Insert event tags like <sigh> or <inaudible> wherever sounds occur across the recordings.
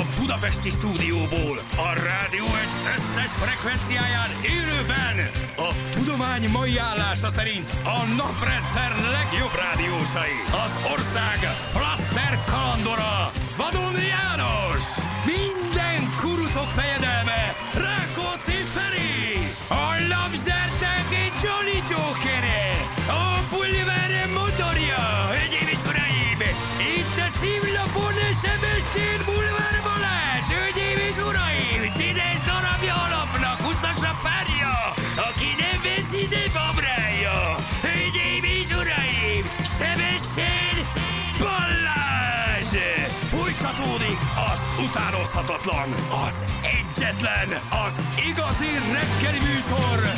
a Budapesti stúdióból, a rádió egy összes frekvenciáján élőben, a tudomány mai állása szerint a naprendszer legjobb rádiósai, az ország Flaster kalandora, Vadon János, minden kurucok fejedelme, utánozhatatlan, az egyetlen, az igazi reggeli műsor,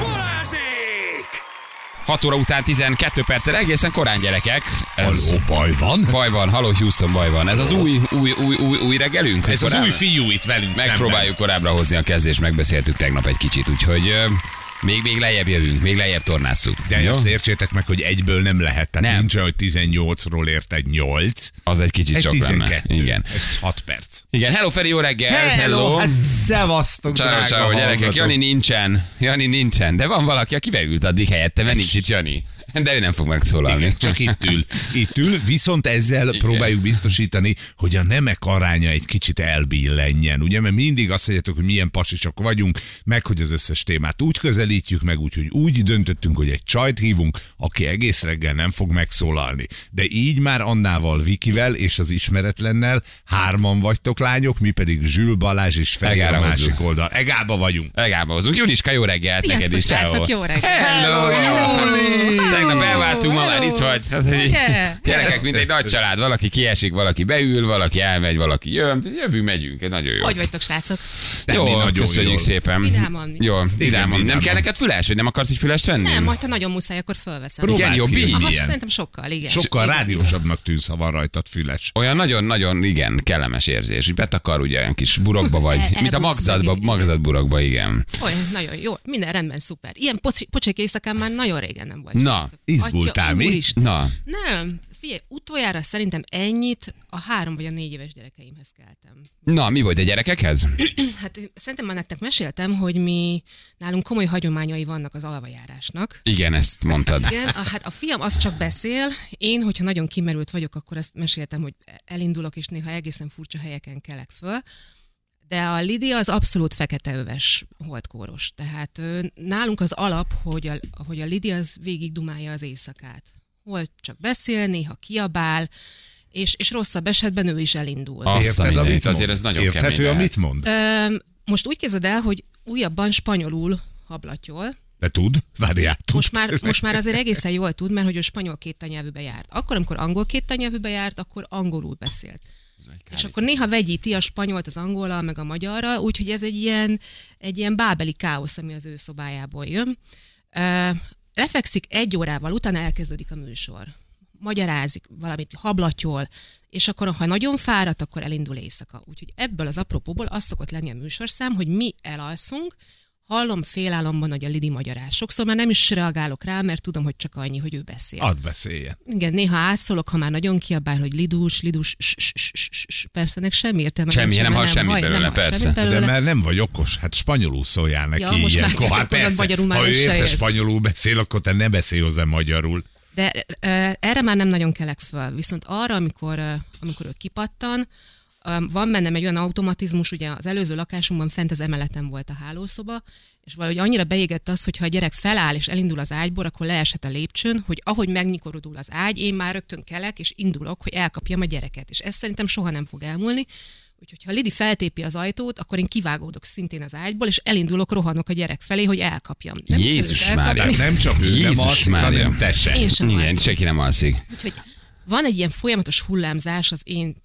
Balázsék! 6 óra után 12 perccel egészen korán gyerekek. Ez Halló, baj van? baj van, haló Houston, baj van. Ez az új, új, új, új, új reggelünk? Ez az Korábban- új fiú itt velünk Megpróbáljuk korábbra hozni a kezdést, megbeszéltük tegnap egy kicsit, úgyhogy még, még lejjebb jövünk, még lejjebb tornázzuk. De Jó? azt értsétek meg, hogy egyből nem lehet. Tehát Nem. nincs hogy 18-ról ért egy 8. Az egy kicsit Egy sok 12. lenne. Igen. Ez 6 perc. Igen, hello Feri, jó reggel, hello. Hát szevasztok, drága ciao, gyerekek. Jani nincsen. Jani nincsen, de van valaki, aki beült addig helyette, mert nincs itt Jani. De ő nem fog megszólalni. Igen, csak itt ül. Itt ül, viszont ezzel Igen. próbáljuk biztosítani, hogy a nemek aránya egy kicsit elbillenjen, ugye? Mert mindig azt mondjátok, hogy milyen pasisak vagyunk, meg hogy az összes témát úgy közelítjük meg, úgyhogy úgy döntöttünk, hogy egy csajt hívunk, aki egész reggel nem fog megszólalni. De így már Annával, Vikivel és az ismeretlennel hárman vagytok lányok, mi pedig Zsül Balázs és Feri a másik hozzuk. oldal. Egába vagyunk. Legába hozunk. Juliska, jó reggelt Sziasztok, neked is. ciao. jó reggelt. Hello, Juli! Tegnap elváltunk, ma már itt vagy. Hát, hogy? Gyerekek, mint egy nagy család. Valaki kiesik, valaki beül, valaki elmegy, valaki jön. Jövünk, megyünk. Ez nagyon jó. Hogy vagytok, srácok? Jó, nagyon köszönjük jól. szépen. Vidáman. Jó, vidáman. Nem kell neked füles, vagy nem akarsz egy fülest venni? Nem, majd ha nagyon muszáj, akkor fölveszem. Igen, jobb így? hogy Aha, szerintem sokkal, igen. Sokkal rádiósabbnak tűnsz, ha van rajtad füles. Olyan nagyon-nagyon, igen, kellemes érzés. Hogy betakar ugye olyan kis burokba vagy, El- mint a magzatba, magzatburokba, igen. Olyan, nagyon jó. Minden rendben, szuper. Ilyen poc- pocsék éjszakán már nagyon régen nem volt. Na, Atya, izgultál, mi? úristen. Na, Nem, figyelj, utoljára szerintem ennyit a három vagy a négy éves gyerekeimhez keltem. na, mi volt a gyerekekhez? <clears throat> Hát szerintem már nektek meséltem, hogy mi nálunk komoly hagyományai vannak az alvajárásnak. Igen, ezt mondtad. Igen, a, hát a fiam az csak beszél, én, hogyha nagyon kimerült vagyok, akkor azt meséltem, hogy elindulok, és néha egészen furcsa helyeken kelek föl. De a Lidia az abszolút feketeöves holdkóros. Tehát nálunk az alap, hogy a, hogy a Lidia az végig dumálja az éjszakát. Hol csak beszél, néha kiabál, és, és rosszabb esetben ő is elindul. Azt a Érted, amit mond? azért ez nagyon Érted, kemény ő lehet. amit mond? Öm, most úgy képzeld el, hogy újabban spanyolul hablatyol, De tud? Várjál, tud. most már, most már azért egészen jól tud, mert hogy ő spanyol két nyelvűbe járt. Akkor, amikor angol két nyelvűbe járt, akkor angolul beszélt. És akkor néha vegyíti a spanyolt az angolal, meg a magyarra, úgyhogy ez egy ilyen, egy ilyen bábeli káosz, ami az ő szobájából jön. Lefekszik egy órával, utána elkezdődik a műsor. Magyarázik valamit, hablatyol, és akkor, ha nagyon fáradt, akkor elindul éjszaka. Úgyhogy ebből az apropóból az szokott lenni a műsorszám, hogy mi elalszunk, hallom félálomban, hogy a Lidi magyaráz. Sokszor már nem is reagálok rá, mert tudom, hogy csak annyi, hogy ő beszél. Ad beszéljen. Igen, néha átszólok, ha már nagyon kiabál, hogy lidus, lidus, s, s, s, persze ennek semmi értelme. Semmi, nem hall semmit hall- belőle, persze. De mert nem vagy okos, hát spanyolul szóljál neki Ja, ilyenkor. Hát persze, ha ő érte ért. spanyolul beszél, akkor te ne beszélj hozzá magyarul. De erre már nem nagyon kelek föl. Viszont arra, amikor, amikor ő kipattan, van bennem egy olyan automatizmus, ugye az előző lakásunkban fent az emeleten volt a hálószoba, és valahogy annyira beégett az, hogy ha a gyerek feláll és elindul az ágyból, akkor leesett a lépcsőn, hogy ahogy megnyikorudul az ágy, én már rögtön kelek, és indulok, hogy elkapjam a gyereket. És ez szerintem soha nem fog elmúlni. Úgyhogy ha Lidi feltépi az ajtót, akkor én kivágódok szintén az ágyból, és elindulok, rohanok a gyerek felé, hogy elkapjam. Nem Jézus Mária. nem csak ő nem Jézus alszik, Mária. hanem te se. Én sem Igen, alszom. senki nem alszik. Úgyhogy van egy ilyen folyamatos hullámzás az én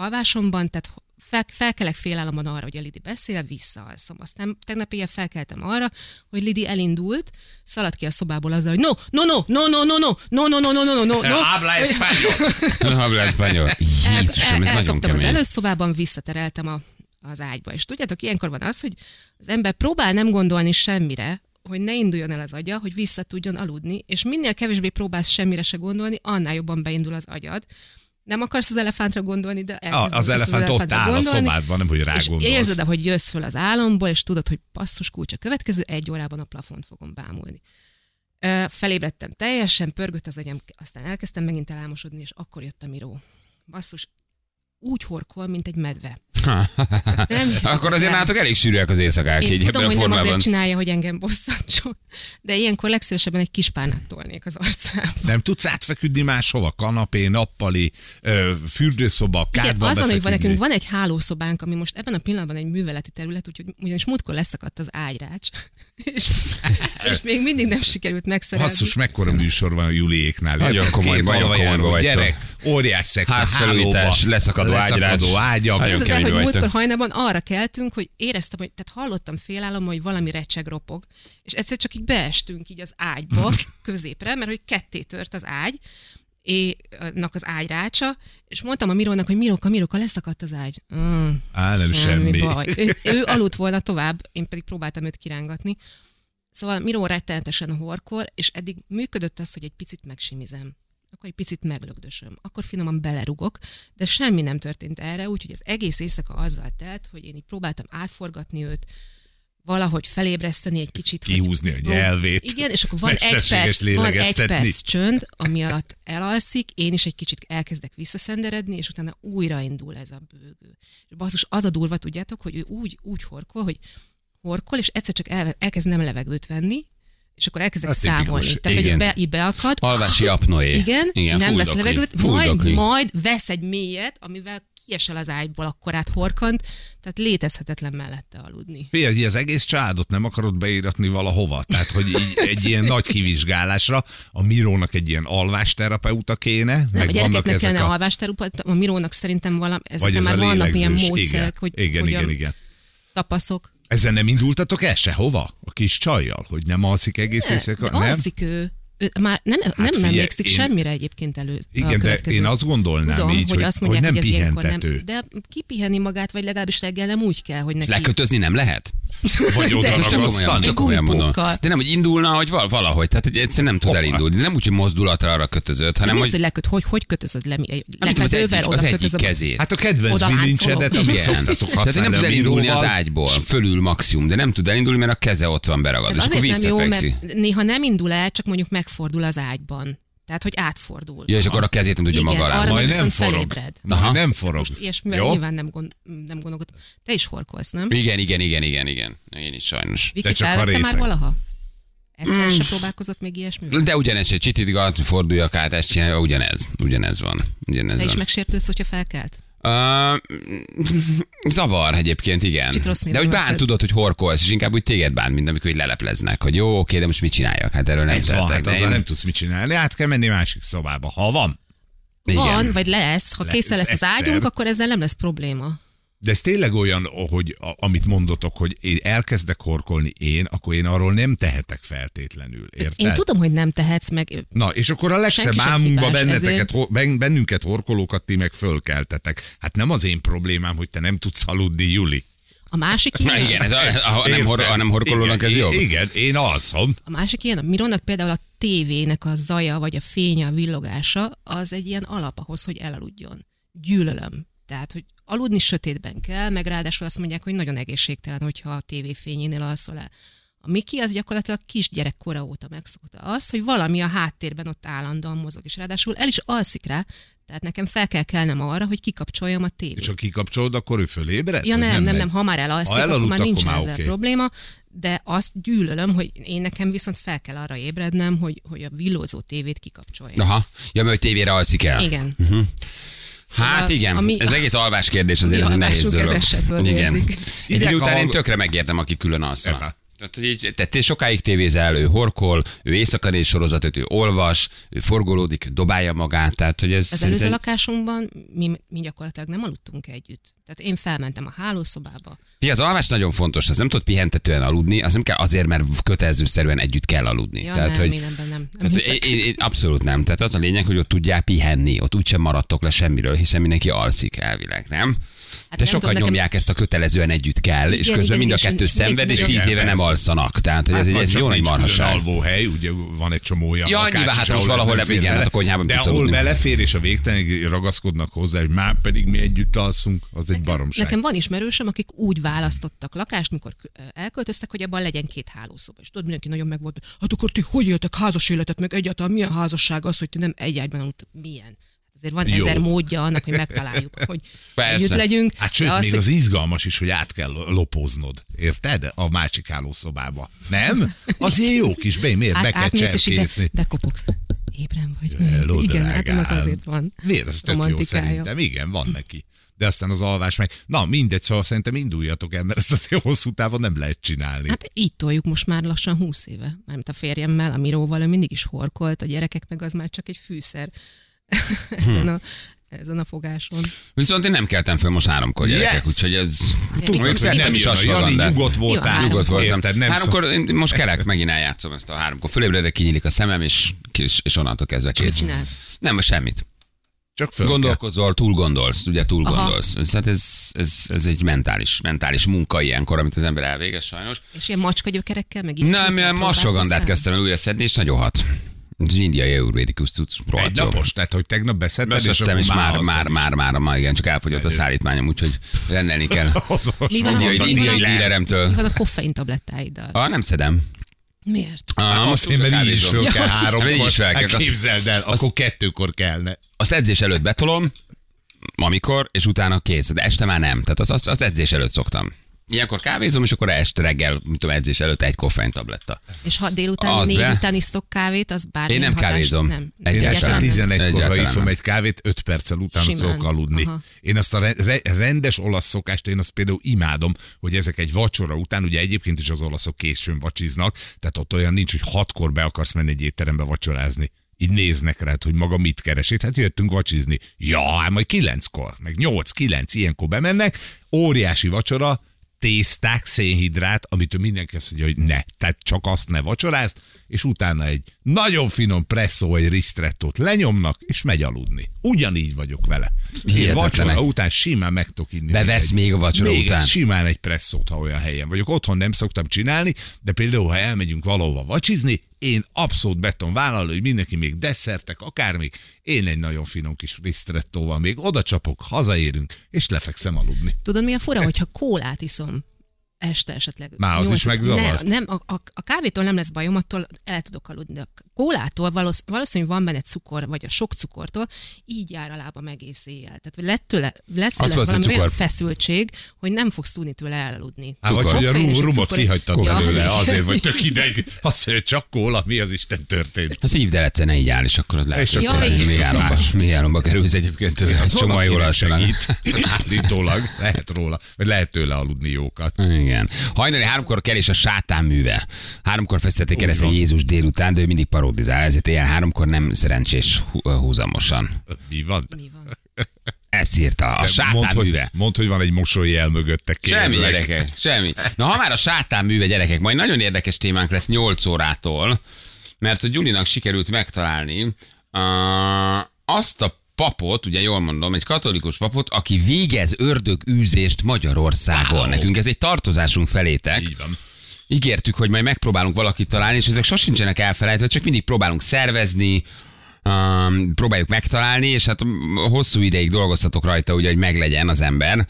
alvásomban, tehát fel, felkelek félállamban arra, hogy a Lidi beszél, visszaalszom. Aztán tegnap éjjel felkeltem arra, hogy Lidi elindult, szaladt ki a szobából azzal, hogy no, no, no, no, no, no, no, no, no, no, no, no, no, no. Habla español. Habla espanyol. El- Jézusom, ez nagyon elkaptam az kemény. előszobában, visszatereltem a, az ágyba. És tudjátok, ilyenkor van az, hogy az ember próbál nem gondolni semmire, hogy ne induljon el az agya, hogy vissza tudjon aludni, és minél kevésbé próbálsz semmire se gondolni, annál jobban beindul az agyad. Nem akarsz az elefántra gondolni, de A, az ezt elefánt ott elefántra áll a szobádban, nem hogy rá és gondolsz. érzed, hogy jössz föl az álomból, és tudod, hogy passzus kulcs a következő egy órában a plafont fogom bámulni. Felébredtem teljesen, pörgött az agyam, aztán elkezdtem megint elámosodni, és akkor jött a miró. Basszus, úgy horkol, mint egy medve. <laughs> Nem hiszem Akkor azért nálatok elég sűrűek az éjszakák, Én így tudom, ebben a hogy nem formában. azért csinálja, hogy engem bosszantson, de ilyenkor legszívesebben egy kis pánát tolnék az arcába. Nem tudsz átfeküdni máshova? Kanapé, nappali, ö, fürdőszoba, Igen, kádba azon, hogy van nekünk van egy hálószobánk, ami most ebben a pillanatban egy műveleti terület, úgyhogy ugyanis múltkor leszakadt az ágyrács, és, és még mindig nem sikerült megszerezni. Basszus, mekkora műsor van a Juliéknál. Nagyon komoly, nagyon alvajáró komolyba vagytok. gyerek, óriás szex a Házfelújítás, hálóba, leszakadó leszakadó ágyak. Nagyon kemény hogy múltkor hajnalban arra keltünk, hogy éreztem, hogy tehát hallottam félállom, hogy valami recseg ropog, és egyszer csak így beestünk így az ágyba <laughs> középre, mert hogy ketté tört az ágy, énak az ágyrácsa, és mondtam a Mirónak, hogy Miróka, Miróka, leszakadt az ágy. Mm, Á, nem semmi. baj. Ő, ő aludt volna tovább, én pedig próbáltam őt kirángatni. Szóval Miró rettenetesen horkol, és eddig működött az, hogy egy picit megsimizem. Akkor egy picit meglögdösöm. Akkor finoman belerugok, de semmi nem történt erre, úgyhogy az egész éjszaka azzal telt, hogy én így próbáltam átforgatni őt, valahogy felébreszteni egy kicsit. hogy- Kihúzni a nyelvét, Igen, és akkor van egy, perc, van egy perc csönd, ami alatt elalszik, én is egy kicsit elkezdek visszaszenderedni, és utána újraindul ez a bőgő. És basszus, az a durva, tudjátok, hogy ő úgy, úgy horkol, hogy horkol, és egyszer csak el, elkezd nem levegőt venni, és akkor elkezdek Ez tipikus. számolni. Tehát, Igen. hogy be, így beakad. Alvási apnoé. Igen, Igen, nem vesz levegőt, majd, majd vesz egy mélyet, amivel kiesel az ágyból, akkor át horkant, tehát létezhetetlen mellette aludni. Figyelj, az egész családot nem akarod beíratni valahova. Tehát, hogy így <laughs> egy ilyen nagy kivizsgálásra a Mirónak egy ilyen alvásterapeuta kéne, Nem, meg a vannak gyerekeknek ezek kellene a... alvásterupot, a Mirónak szerintem valami, ez már vannak ilyen módszerek, igen. hogy igen, hogyan igen, igen. tapaszok. Ezzel nem indultatok el sehova? A kis csajjal? Hogy nem alszik egész Ne, éjszaka? Nem? alszik ő. Már nem, nem figyelj, emlékszik én- semmire egyébként elő. a Igen, de én azt gondolnám Tudom, így, hogy, hogy- azt mondják, hogy hogy, nem ez ilyenkor pihentető. nem. De kipiheni magát, vagy legalábbis reggel nem úgy kell, hogy neki... Lekötözni nem lehet? Vagy oda De- Most tök komolyan, tök komolyan mondom. De nem, hogy indulna, hogy val- valahogy. Tehát hogy egyszerűen nem tud elindulni. De nem úgy, hogy mozdulatra arra kötözött, hanem nem hogy, az, hogy leköt, hogy, hogy kötözöd le, egy egyik, oda kötözöd. kezét. Hát a kedvenc bilincsedet, amit szoktatok Tehát hogy használni nem tud elindulni az ágyból, fölül maximum, de nem tud elindulni, mert a keze ott van beragadva. Ez azért nem jó, mert néha nem indul el, csak mondjuk megfordul az ágyban. Tehát, hogy átfordul. Ja, és akkor a kezét nem tudja Igen, maga alá. arra Majd nem forog. felébred. Aha. Majd nem forog. Ilyesmivel Jó? nyilván nem, gond, nem gondolkodom. Te is horkolsz, nem? Igen, igen, igen, igen, igen. Én is sajnos. Viki, csak a már valaha? Egyszer Mm. se próbálkozott még ilyesmivel? De ugyanez, egy csitigat, forduljak át, ezt csinálja, ugyanez. Ugyanez van. Ugyanez Te is van. megsértődsz, hogyha felkelt? Uh, <laughs> zavar egyébként, igen. De hogy bán veszed. tudod, hogy horkolsz, és inkább úgy téged bán, mint amikor így lelepleznek, hogy jó, oké, de most mit csináljak? Hát erről nem Ez van, tehetek, hát de azzal én- nem tudsz mit csinálni. Át kell menni másik szobába. Ha van. Igen. Van, vagy lesz. Ha Lesz készen lesz az egyszer. ágyunk, akkor ezzel nem lesz probléma. De ez tényleg olyan, hogy a, amit mondotok, hogy én elkezdek horkolni én, akkor én arról nem tehetek feltétlenül. Érted? Én tudom, hogy nem tehetsz meg. Na, és akkor a legszebb álmunkba benneteket, ezért- bennünket horkolókat ti meg fölkeltetek. Hát nem az én problémám, hogy te nem tudsz aludni, Juli. A másik Na ilyen, igen, ez a, ha nem, hor, ha nem horkolónak, ez igen, jobb. Igen, én alszom. a másik ilyen, a Mirónak például a tévének a zaja, vagy a fénye, a villogása, az egy ilyen alap ahhoz, hogy elaludjon. Gyűlölöm. Tehát, hogy aludni sötétben kell, meg ráadásul azt mondják, hogy nagyon egészségtelen, hogyha a tévéfényénél alszol el. A Miki az gyakorlatilag kisgyerekkora óta megszokta azt, hogy valami a háttérben ott állandóan mozog, és ráadásul el is alszik rá, tehát nekem fel kell kelnem arra, hogy kikapcsoljam a tévét. És ha kikapcsolod, akkor ő fölébred? Ja nem, nem, nem, megy? ha már elalszik, Ha akkor elaludt, már akkor nincs már ezzel oké. probléma, de azt gyűlölöm, hogy én nekem viszont fel kell arra ébrednem, hogy, hogy a villózó tévét kikapcsolja. Aha, ja, mert tévére alszik el. Igen. Hát igen, ami- ez egész alvás kérdés azért ez egy nehéz ez dolog. esetből Igen. Egy idő után én tökre megértem, aki külön alszol. Tehát, hogy így, te, te sokáig tévézel, ő horkol, ő éjszaka néz sorozatot, ő olvas, ő forgolódik, dobálja magát, tehát hogy ez Az szerintem- előző lakásunkban mi, mi gyakorlatilag nem aludtunk együtt. Tehát én felmentem a hálószobába. Fia, az alvás nagyon fontos, az nem tud pihentetően aludni, az nem kell azért, mert kötelezőszerűen együtt kell aludni. Ja, tehát, nem, hogy, én ebben nem, nem tehát, én, én, abszolút nem. Tehát az a lényeg, hogy ott tudják pihenni, ott úgysem maradtok le semmiről, hiszen mindenki alszik elvileg, nem? Hát De sokan tudom, nekem- nyomják ezt a kötelezően együtt kell, és Igen, közben igen, mind a és kettő szenved, és tíz éve nem. Alszanak. Tehát, hogy ez egy, vagy ez egy jó nagy marhaság. alvóhely, ugye van egy csomó olyan Ja, nyilván, hát most valahol nem fér igen, hát a konyhában De ahol belefér, és a végtelenig ragaszkodnak hozzá, hogy már pedig mi együtt alszunk, az egy baromság. Nekem van ismerősöm, akik úgy választottak lakást, mikor kö- elköltöztek, hogy abban legyen két hálószoba. És tudod, mindenki nagyon meg volt, hát akkor ti hogy éltek házas életet, meg egyáltalán milyen házasság az, hogy ti nem egy ágyban. Milyen? Azért van Jó. ezer módja annak, hogy megtaláljuk, <laughs> hogy Persze. együtt legyünk. Hát sőt, De még hogy- az izgalmas is, hogy át kell lopóznod. Érted? A másik hálószobába. Nem? Azért jó kis bé, miért be kell cserkészni? bekopogsz. Ébren vagy. Hello. Igen, hát annak azért van. Miért? Ez tök jó szerintem. Igen, van neki. De aztán az alvás meg... Na, mindegy, szóval szerintem induljatok el, mert ezt azért hosszú távon nem lehet csinálni. Hát így toljuk most már lassan 20 éve. Mármint a férjemmel, a Miróval, ő mindig is horkolt, a gyerekek meg az már csak egy fűszer <laughs> ezen, a, ezen a fogáson. Viszont én nem keltem föl most háromkor gyerekek, Yes! úgyhogy ez... Mondjuk hogy nem is jön a Jani, asfagandát. nyugodt voltál. Nyugodt voltam. Érted, nem háromkor, én most kelek, megint eljátszom ezt a háromkor. Fölébredek, kinyílik a szemem, és, és, és onnantól kezdve kész. csinálsz? Nem, semmit. Csak föl Gondolkozol, túl gondolsz, ugye túl Aha. gondolsz. Ez, hát ez, ez, ez, egy mentális, mentális munka ilyenkor, amit az ember elvégez sajnos. És ilyen macska gyökerekkel, meg Nem, ilyesmikkel ilyen masogandát kezdtem el újra szedni, és nagyon hat. Az indiai eurédikus cucc. Egy napos, tehát hogy tegnap beszedted, és Beszedtem, akkor és már, már, is. már, már, már, igen, csak elfogyott a szállítmányom, úgyhogy rendelni kell. <laughs> Mi Indiai, mi van a- indiai mi díleremtől. van a koffein tablettáiddal? Ah, nem szedem. Miért? Ah, Azért, mert így is föl kell háromkor. így is fel kell. Hát képzeld el, akkor kettőkor kellene. Azt edzés előtt betolom, amikor, és utána kész. De este már nem. Tehát azt, azt, azt edzés előtt szoktam. Ilyenkor kávézom, és akkor este reggel, mint tudom, edzés előtt egy koffein tabletta. És ha délután, Az négy be. után isztok kávét, az bármi Én nem hatás, kávézom. Nem. Én Egyáltalán nem. 11-kor, ha Egyáltalán iszom egy kávét, 5 perccel utána Simán. tudok aludni. Aha. Én azt a re- re- rendes olasz szokást, én azt például imádom, hogy ezek egy vacsora után, ugye egyébként is az olaszok későn vacsiznak, tehát ott olyan nincs, hogy hatkor be akarsz menni egy étterembe vacsorázni. Így néznek rád, hogy maga mit keres. Hát jöttünk vacsizni. Ja, hát majd kilenckor, meg nyolc, kilenc, ilyenkor bemennek. Óriási vacsora, tészták, szénhidrát, amitől mindenki azt mondja, hogy ne. Tehát csak azt ne vacsorázd, és utána egy nagyon finom presszó vagy ristrettót lenyomnak, és megy aludni. Ugyanígy vagyok vele. Én vacsora után simán meg tudok inni. Bevesz még a vacsora még után? Egy, simán egy presszót, ha olyan helyen vagyok. Otthon nem szoktam csinálni, de például, ha elmegyünk valahova vacsizni, én abszolút beton vállaló, hogy mindenki még desszertek, akármik, én egy nagyon finom kis ristrettóval még oda csapok, hazaérünk, és lefekszem aludni. Tudod, mi a fura, hogyha kólát iszom este esetleg. Már az is megzavar? Nem, nem a, a, a kávétól nem lesz bajom, attól el tudok aludni. A kólától valósz, valószínűleg van benne cukor, vagy a sok cukortól, így jár a lábam egész éjjel. Tehát lett tőle, lesz tőle valami olyan cukor. feszültség, hogy nem fogsz tudni tőle elaludni. Hát, vagy Cukor. hogy a rum, a rumot cukor- kihagytad Ja, belőle, azért vagy tök ideg. Azt mondja, csak kóla, mi az Isten történt? Az hívd el egyszer, ne így áll, és akkor az lehet, És hogy mély álomba, kerülsz egyébként tőle. Csomó jól alszanak. Állítólag lehet róla, vagy lehet tőle aludni jókat. Igen. Hajnali háromkor kell és a sátán műve. Háromkor keresztül van. Jézus délután, de ő mindig parodizál, ezért ilyen háromkor nem szerencsés hú- húzamosan. Mi van? Mi van? Ezt írta, a sátán mondd, hogy, műve. mondd, hogy van egy mosolyjel mögötte. Semmi kérlek. gyerekek, semmi. Na ha már a sátán műve gyerekek, majd nagyon érdekes témánk lesz 8 órától, mert a Gyulinak sikerült megtalálni uh, azt a papot, ugye jól mondom, egy katolikus papot, aki végez ördögűzést Magyarországon. Wow. Nekünk ez egy tartozásunk felétek. Így van. Ígértük, hogy majd megpróbálunk valakit találni, és ezek sosincsenek elfelejtve, csak mindig próbálunk szervezni, um, próbáljuk megtalálni, és hát hosszú ideig dolgoztatok rajta, ugye, hogy meglegyen az ember.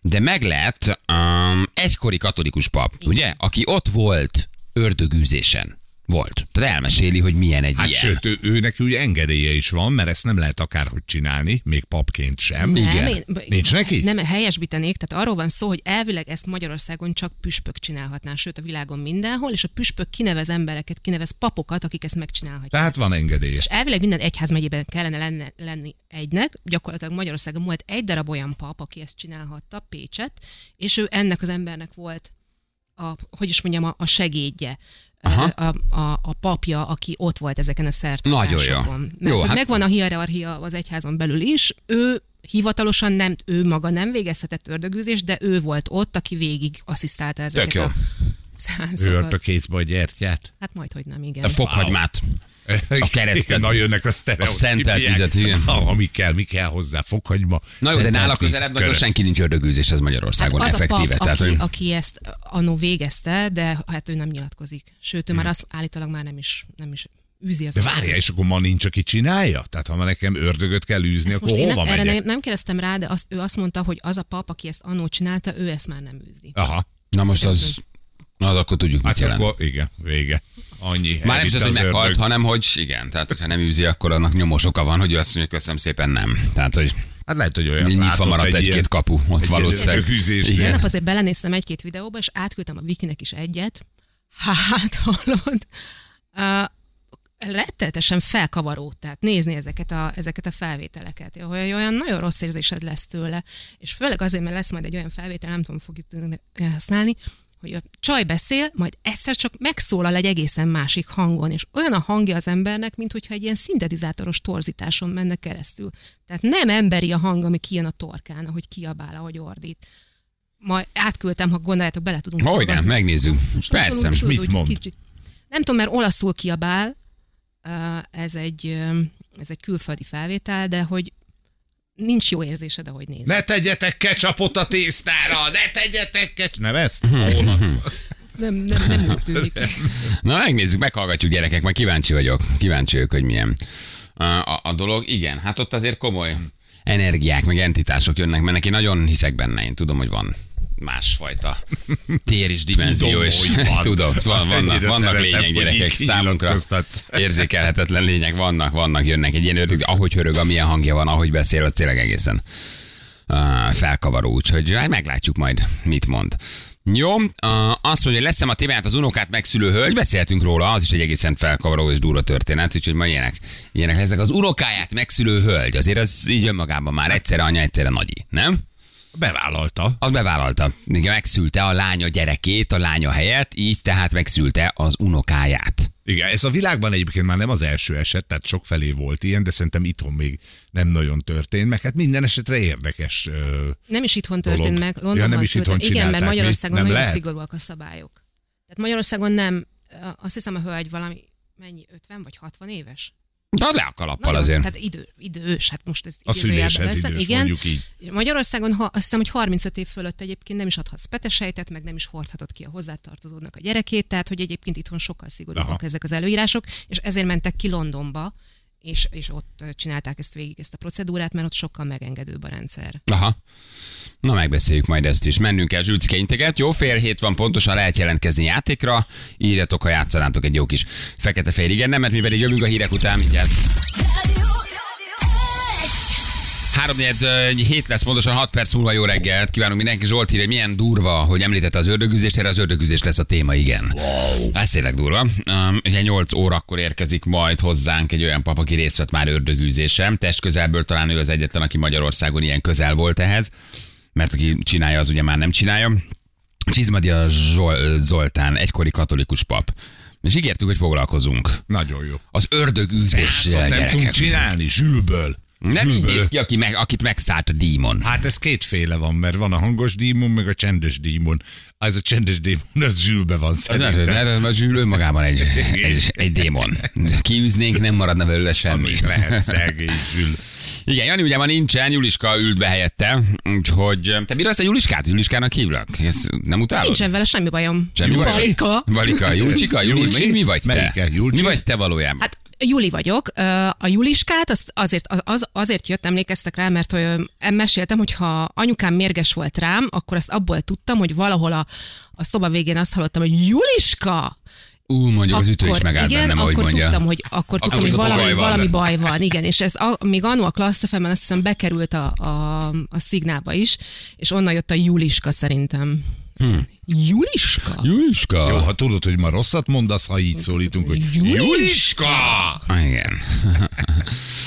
De meg lett um, egykori katolikus pap, ugye, aki ott volt ördögűzésen. Volt. Tehát elmeséli, hogy milyen egy Hát ilyen. sőt, ő, őnek ugye engedélye is van, mert ezt nem lehet akárhogy csinálni, még papként sem. Nem, Igen. én, Nincs neki? Nem, helyesbítenék, tehát arról van szó, hogy elvileg ezt Magyarországon csak püspök csinálhatná, sőt a világon mindenhol, és a püspök kinevez embereket, kinevez papokat, akik ezt megcsinálhatják. Tehát van engedélye. És elvileg minden egyházmegyében kellene lenne, lenni egynek, gyakorlatilag Magyarországon volt egy darab olyan pap, aki ezt csinálhatta, Pécset, és ő ennek az embernek volt a, hogy is mondjam, a, a segédje. Aha. A, a, a, papja, aki ott volt ezeken a szertartásokon. Nagyon jó. Mert Jó, hát- megvan a hierarchia az egyházon belül is, ő hivatalosan nem, ő maga nem végezhetett ördögűzést, de ő volt ott, aki végig asszisztálta ezeket jó. a szánszokott. Őrt a kézbe a gyertyát. Hát majd, hogy nem, igen. A fokhagymát. A keresztet. Na jönnek a sztereotípiák. szentelt vizet, igen. Ha, ami kell, mi kell hozzá, fokhagyma. Na jó, de nála közelebb nagyon senki nincs ördögűzés, ez Magyarországon hát az effektíve. a pap, tehát, aki, hogy... aki ezt annó végezte, de hát ő nem nyilatkozik. Sőt, ő már azt állítólag már nem is, nem is űzi az De várjál, és akkor ma nincs, aki csinálja? Tehát ha ma nekem ördögöt kell űzni, Ezt akkor most én hova nem, erre megyek? nem, nem kérdeztem rá, de azt, ő azt mondta, hogy az a pap, aki ezt annó csinálta, ő ezt már nem űzi. Aha. Na most az... Na, az akkor tudjuk, mit Hát jelent. akkor igen, vége. Annyi. Már nem is az, hogy meghalt, ördög. hanem hogy igen. Tehát, hogyha nem űzi, akkor annak nyomós oka van, hogy ő azt mondja, köszönöm szépen, nem. Tehát, hogy Hát lehet, hogy olyan nyitva maradt egy egy-két ilyen- kapu, ott egy valószínűleg. Igen. Tegnap azért belenéztem egy-két videóba, és átküldtem a Vikinek is egyet. Hát, hallod? Uh, rettenetesen felkavaró, tehát nézni ezeket a, ezeket a felvételeket. Olyan, olyan nagyon rossz érzésed lesz tőle, és főleg azért, mert lesz majd egy olyan felvétel, nem tudom, fogjuk tudni használni, hogy a csaj beszél, majd egyszer csak megszólal egy egészen másik hangon, és olyan a hangja az embernek, mint hogyha egy ilyen szintetizátoros torzításon menne keresztül. Tehát nem emberi a hang, ami kijön a torkán, ahogy kiabál, ahogy ordít. Majd átküldtem, ha gondoljátok, bele tudunk. Hogy nem, megnézzük. Persze. Tudod, mit mond? kicsit- Nem tudom, mert olaszul kiabál, ez egy, ez egy külföldi felvétel, de hogy nincs jó érzésed, ahogy nézed. Ne tegyetek ketchupot a tésztára, ne tegyetek ketchup. Nem ez? Olasz. Nem, nem, nem úgy tűnik. Na megnézzük, meghallgatjuk gyerekek, majd kíváncsi vagyok. Kíváncsi vagyok, hogy milyen a, a, a dolog. Igen, hát ott azért komoly energiák, meg entitások jönnek, mert neki nagyon hiszek benne, én tudom, hogy van másfajta tér és dimenzió, és van. <laughs> tudom, van, vannak, vannak lények, gyerekek, számunkra érzékelhetetlen lények vannak, vannak, jönnek egy ilyen ördög, ahogy hörög, amilyen hangja van, ahogy beszél, az tényleg egészen uh, felkavaró, úgyhogy hát meglátjuk majd, mit mond. Jó, uh, azt mondja, hogy leszem a témáját az unokát megszülő hölgy, beszéltünk róla, az is egy egészen felkavaró és durva történet, úgyhogy ma ilyenek, ilyenek lesznek. Az unokáját megszülő hölgy, azért az így önmagában már egyszerre anya, egyszerre nagyi, nem? Bevállalta. Az bevállalta. Igen, megszülte a lánya gyerekét a lánya helyett, így tehát megszülte az unokáját. Igen, ez a világban egyébként már nem az első eset, tehát sok felé volt ilyen, de szerintem itthon még nem nagyon történt, meg hát minden esetre érdekes. ö, Nem is itthon Dolog. történt meg, Ja, Londonban nem is itthon Igen, mert mi? Magyarországon Nem nagyon lehet? szigorúak a szabályok. Tehát Magyarországon nem, azt hiszem a hölgy valami, mennyi, 50 vagy 60 éves? Az le a kalappal Nagyon, azért. Tehát idő, idős, hát most ez A szüléshez veszem, idős, igen. mondjuk így. Magyarországon ha, azt hiszem, hogy 35 év fölött egyébként nem is adhatsz petesejtet, meg nem is hordhatod ki a hozzátartozódnak a gyerekét, tehát hogy egyébként itthon sokkal szigorúbbak Aha. ezek az előírások, és ezért mentek ki Londonba, és, és ott csinálták ezt végig, ezt a procedúrát, mert ott sokkal megengedőbb a rendszer. Aha. Na, megbeszéljük majd ezt is. Mennünk kell Zsülcike integet. Jó, fél hét van pontosan, lehet jelentkezni játékra. Írjatok, ha játszanátok egy jó kis fekete-fehér. Igen, nem, mert mi pedig jövünk a hírek után mindjárt. Három hét lesz, pontosan 6 perc múlva jó reggelt. Kívánunk mindenki. Zsolt hogy milyen durva, hogy említette az ördögüzést, erre az ördögüzés lesz a téma, igen. Wow. Ez tényleg durva. Um, ugye 8 órakor érkezik majd hozzánk egy olyan pap, aki részt vett már ördögűzésen. Test közelből talán ő az egyetlen, aki Magyarországon ilyen közel volt ehhez, mert aki csinálja, az ugye már nem csinálja. Csizmadia Zsol- Zoltán, egykori katolikus pap. És ígértük, hogy foglalkozunk. Nagyon jó. Az ördögűzéssel, Százat nem tudunk csinálni, zsülből. Nem így néz ki, aki meg, akit megszállt a dímon. Hát ez kétféle van, mert van a hangos dímon, meg a csendes dímon. Ez a csendes dímon, az zsülbe van Az nem, szerintem. nem, a zsűl önmagában egy, <laughs> egy, egy démon. Kiűznénk, nem maradna belőle semmi. Amíg lehet szegény zsül. Igen, Jani ugye ma nincsen, Juliska ült be helyette, úgyhogy te bírod ezt a Juliskát? Juliskának hívlak? Ezt nem utálod? Nincsen vele semmi bajom. Semmi baj? Balika. Balika, Julcsika, Juli, mi, mi vagy te? Melyike? Julcsi? Mi vagy te valójában? Hát Juli vagyok. A Juliskát azt azért, az- az, azért jött, emlékeztek rá, mert hogy meséltem, hogy ha anyukám mérges volt rám, akkor azt abból tudtam, hogy valahol a, a szoba végén azt hallottam, hogy Juliska! Ú, mondjuk az ütő is Akkor- megállt igen, bennem, ahogy akkor mondja. tudtam, hogy, akkor tudtam, hogy tudod, valami, baj van. valami baj van. Igen, és ez a, még annó a klasszafemben azt hiszem bekerült a, a, a szignába is, és onnan jött a Juliska szerintem. Juliska? Juliska? Jó, ha tudod, hogy ma rosszat mondasz, ha így szólítunk, hogy Juliska! Ah, Igen.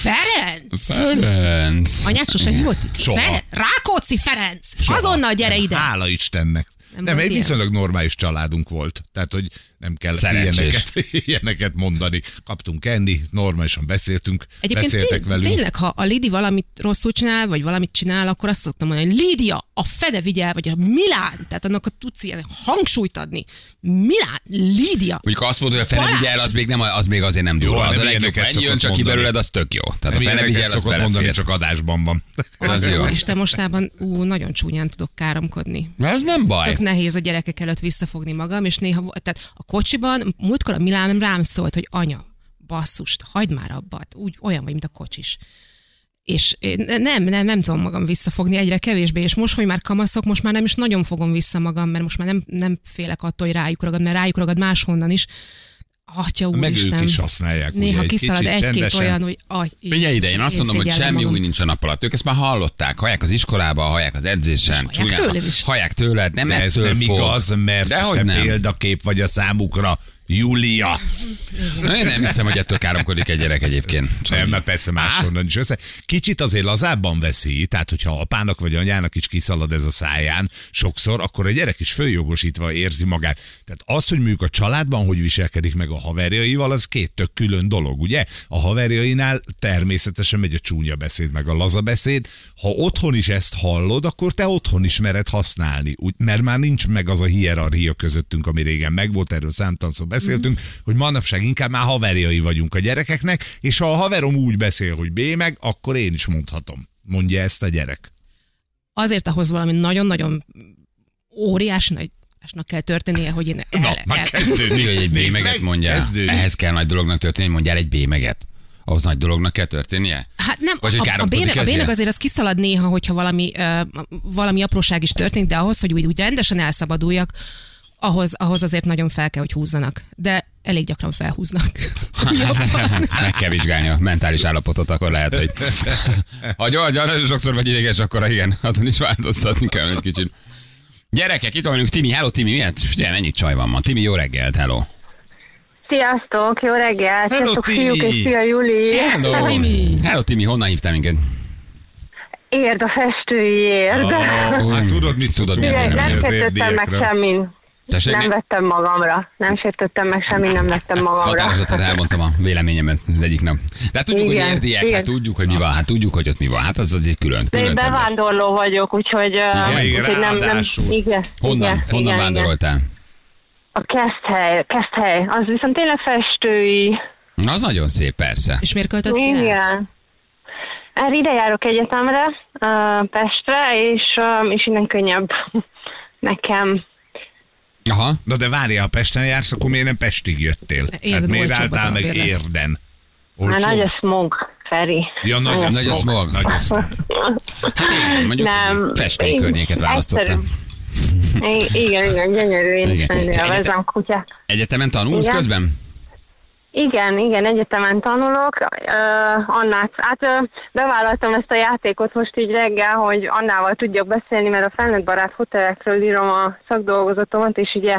Ferenc! Ferenc. Anyád sose hívott itt? Soha. Ferenc! Rákóczi Ferenc! Soha. Azonnal gyere ide! Hála Istennek. Nem Nem, egy viszonylag normális családunk volt. Tehát, hogy nem kellett Szerencsés. ilyeneket, <laughs> ilyeneket mondani. Kaptunk enni, normálisan beszéltünk, Egyébként beszéltek tény, velünk. tényleg, ha a Lidi valamit rosszul csinál, vagy valamit csinál, akkor azt szoktam mondani, hogy Lídia, a Fede vigyel, vagy a Milán, tehát annak a tudsz ilyen hangsúlyt adni. Milán, Lídia. Mondjuk azt mondod, hogy a Balázs! vigyel, az még, nem, az még azért nem durva. Az nem a legjobb, ennyi jön csak ki belőled, az tök jó. Tehát a Nem fene ilyeneket vigyel, az mondani, csak adásban van. Az jó. Isten mostában ú, nagyon csúnyán tudok káromkodni. Ez nem baj. Tök nehéz a gyerekek előtt visszafogni magam, és néha, tehát a kocsiban, múltkor a Milán rám szólt, hogy anya, basszust, hagyd már abba, hát úgy olyan vagy, mint a kocsis. És nem, nem, nem tudom magam visszafogni egyre kevésbé, és most, hogy már kamaszok, most már nem is nagyon fogom vissza magam, mert most már nem, nem félek attól, hogy rájuk ragad, mert rájuk ragad máshonnan is. Atya Meg úristen. ők is használják. ugye, Néha egy kiszalad egy-két csendesen. olyan, hogy aj, Figyelj ide, én azt mondom, hogy semmi magam. új nincs a nap alatt. Ők ezt már hallották. Hallják az iskolában, hallják az edzésen. hallják csúnyán- tőlem is. Hallják tőled, nem De ez nem fog. igaz, mert Dehogy te nem. példakép vagy a számukra. Júlia. Na, Én nem hiszem, hogy ettől káromkodik egy gyerek egyébként. Nem, mert persze máshonnan is össze. Kicsit azért lazábban veszi, tehát hogyha apának vagy anyának is kiszalad ez a száján sokszor, akkor a gyerek is följogosítva érzi magát. Tehát az, hogy mondjuk a családban hogy viselkedik meg a haverjaival, az két tök külön dolog, ugye? A haverjainál természetesen megy a csúnya beszéd, meg a laza beszéd. Ha otthon is ezt hallod, akkor te otthon is mered használni, úgy, mert már nincs meg az a hierarchia közöttünk, ami régen megvolt, erről számtalanszor beszéltünk, hogy manapság inkább már haverjai vagyunk a gyerekeknek, és ha a haverom úgy beszél, hogy B meg, akkor én is mondhatom. Mondja ezt a gyerek. azért ahhoz valami nagyon-nagyon óriási nagynak kell történnie, hogy én el, Na, el, már kezdődik. Mi, hogy egy meg, mondjál? kezdődik. Ehhez kell nagy dolognak történni, mondjál egy B-meget. Ahhoz nagy dolognak kell történnie? Hát nem, Vagy hogy a, a, bének, a ezért? azért az kiszalad néha, hogyha valami, uh, valami apróság is történik, de ahhoz, hogy úgy, úgy rendesen elszabaduljak, ahhoz, ahhoz azért nagyon fel kell, hogy húzzanak. De elég gyakran felhúznak. <laughs> <laughs> Meg kell vizsgálni a mentális állapotot, akkor lehet, hogy <laughs> ha gyal, gyal, nagyon sokszor vagy ideges, akkor igen, azon is változtatni kell egy kicsit. Gyerekek, itt van velünk Timi. Hello Timi, miért? Figyelj, mennyi csaj van ma. Timi, jó reggelt, hello. Sziasztok, jó reggelt! Hello, Sziasztok, Timi! fiúk és szia, Juli! Hello. Timi. Hello Timi, honnan hívtál minket? Érd a festői érd. Oh, hát tudod, mit Tudod, mondani nem sértettem meg érdiekről? semmin. Tessék, Nem vettem magamra. Nem sértettem meg semmit, nem vettem magamra. Határozottan elmondtam a véleményemet az egyik nap. De hát tudjuk, Igen, hogy érdiek, igen. hát tudjuk, hogy mi van, hát tudjuk, hogy ott mi van. Hát az az egy külön. De én külön bevándorló vagyok, úgyhogy, Igen, úgyhogy nem, nem, ráadásul. igen, Honnan, igen, honnan igen, vándoroltál? Igen. A Keszthely, Keszthely, az viszont tényleg festői. Na, az nagyon szép, persze. És miért költöztél el? Igen. Erre ide járok egyetemre, uh, Pestre, és, um, és innen könnyebb <laughs> nekem. Aha. Na de várjál, ha Pesten jársz, akkor miért nem Pestig jöttél? Érden hát miért álltál meg albérlet. Érden? Már Olcsó? nagy a smog, Feri. Ja, nagy a Nagy a smog. smog. Nagy a smog. Hát <laughs> mondjuk Nem. Én- környéket választottam. I- Igen, igen, gyönyörű, én Igen. egyetem- kutyát. Egyetemen tanulsz Igen. közben? Igen, igen, egyetemen tanulok. Uh, Annát, hát uh, bevállaltam ezt a játékot most így reggel, hogy Annával tudjak beszélni, mert a felnőtt barát hotelekről írom a szakdolgozatomat, és ugye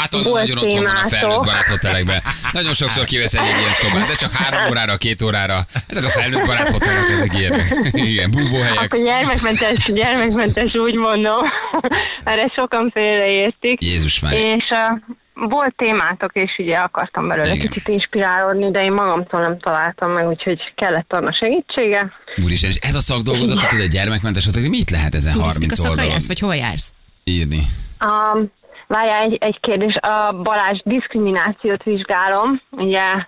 Hát Volt nagyon otthon van a felnőtt barát hotelekben. Nagyon sokszor kivesz egy, egy ilyen szobát, de csak három <laughs> órára, két órára. Ezek a felnőtt barát hotelek, ezek ilyenek. <laughs> Igen, búvóhelyek. akkor gyermekmentes, gyermekmentes úgy mondom, <laughs> mert ezt sokan félreértik. Jézus már. És uh, volt témátok, és ugye akartam belőle Igen. kicsit inspirálódni, de én magamtól nem találtam meg, úgyhogy kellett anna segítsége. Úristen, és ez a szakdolgozat, tudod, egy gyermekmentes hotel, mit lehet ezen Turisztika 30 szakra oldalon jársz, vagy hova jársz? írni? Um, várjál, egy, egy kérdés. A Balázs diszkriminációt vizsgálom. Ugye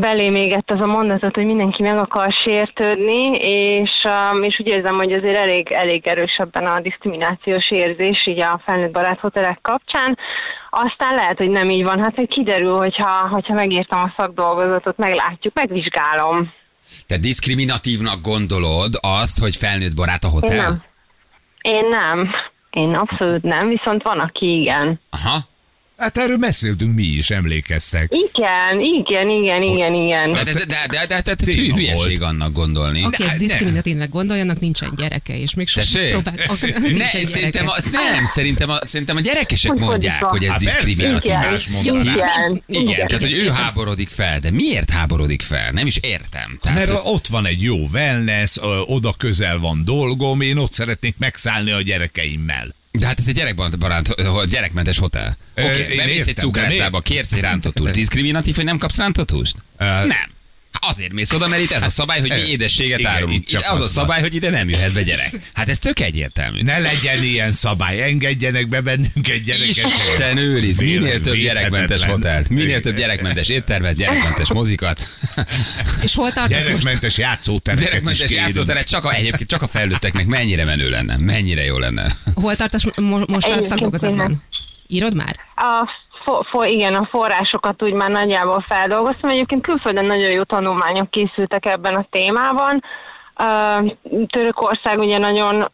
belém égett az a mondatot, hogy mindenki meg akar sértődni, és, um, és úgy érzem, hogy azért elég, elég erős ebben a diszkriminációs érzés így a felnőtt barát hotelek kapcsán. Aztán lehet, hogy nem így van. Hát hogy kiderül, hogyha, hogyha megírtam a szakdolgozatot, meglátjuk, megvizsgálom. Te diszkriminatívnak gondolod azt, hogy felnőtt barát a Én hotel? nem. Én nem. Én abszolút nem, viszont van, aki igen. Aha. Hát erről beszéltünk mi is, emlékeztek. Igen, igen, igen, igen, igen. De, de, de, de, de, de, de ez hű- hülyeség volt. annak gondolni. Aki ezt ne. diszkriminatívnek gondolja, annak nincsen gyereke, és még sosem Tessék? próbál. ak- Ne, szerintem, az, nem, szerintem a, szerintem a gyerekesek Hogy mondják, hogy ez Hát diszkriminatív. Igen, mondaná. igen, Igen, igen. tehát hogy ő háborodik fel, de miért háborodik fel? Nem is értem. Tehát, Mert hogy- ott van egy jó wellness, oda közel van dolgom, én ott szeretnék megszállni a gyerekeimmel. De hát ez egy gyerekbarát, gyerekmentes hotel. Oké, okay, bemész egy cukrászdába, kérsz egy rántott húst. Diszkriminatív, hogy nem kapsz rántott húst? Nem. Azért mész oda, mert itt ez a szabály, hogy mi édességet igen, árulunk. itt csak Az a az szabály, hogy ide nem jöhet be gyerek. Hát ez tök egyértelmű. Ne legyen ilyen szabály, engedjenek be bennünket gyerekeket. Isten őriz, minél több gyerekmentes hotelt, minél több gyerekmentes éttermet, gyerekmentes mozikat, És hol tartasz? Gyerekmentes játszótereket gyerekmentes játszóteret, csak a, egyébként csak a felnőtteknek mennyire menő lenne, mennyire jó lenne. Hol tartasz mo- most a szakdolgozatban? Írod már? A fo- fo- igen, a forrásokat úgy már nagyjából feldolgoztam. Egyébként külföldön nagyon jó tanulmányok készültek ebben a témában. Törökország ugye nagyon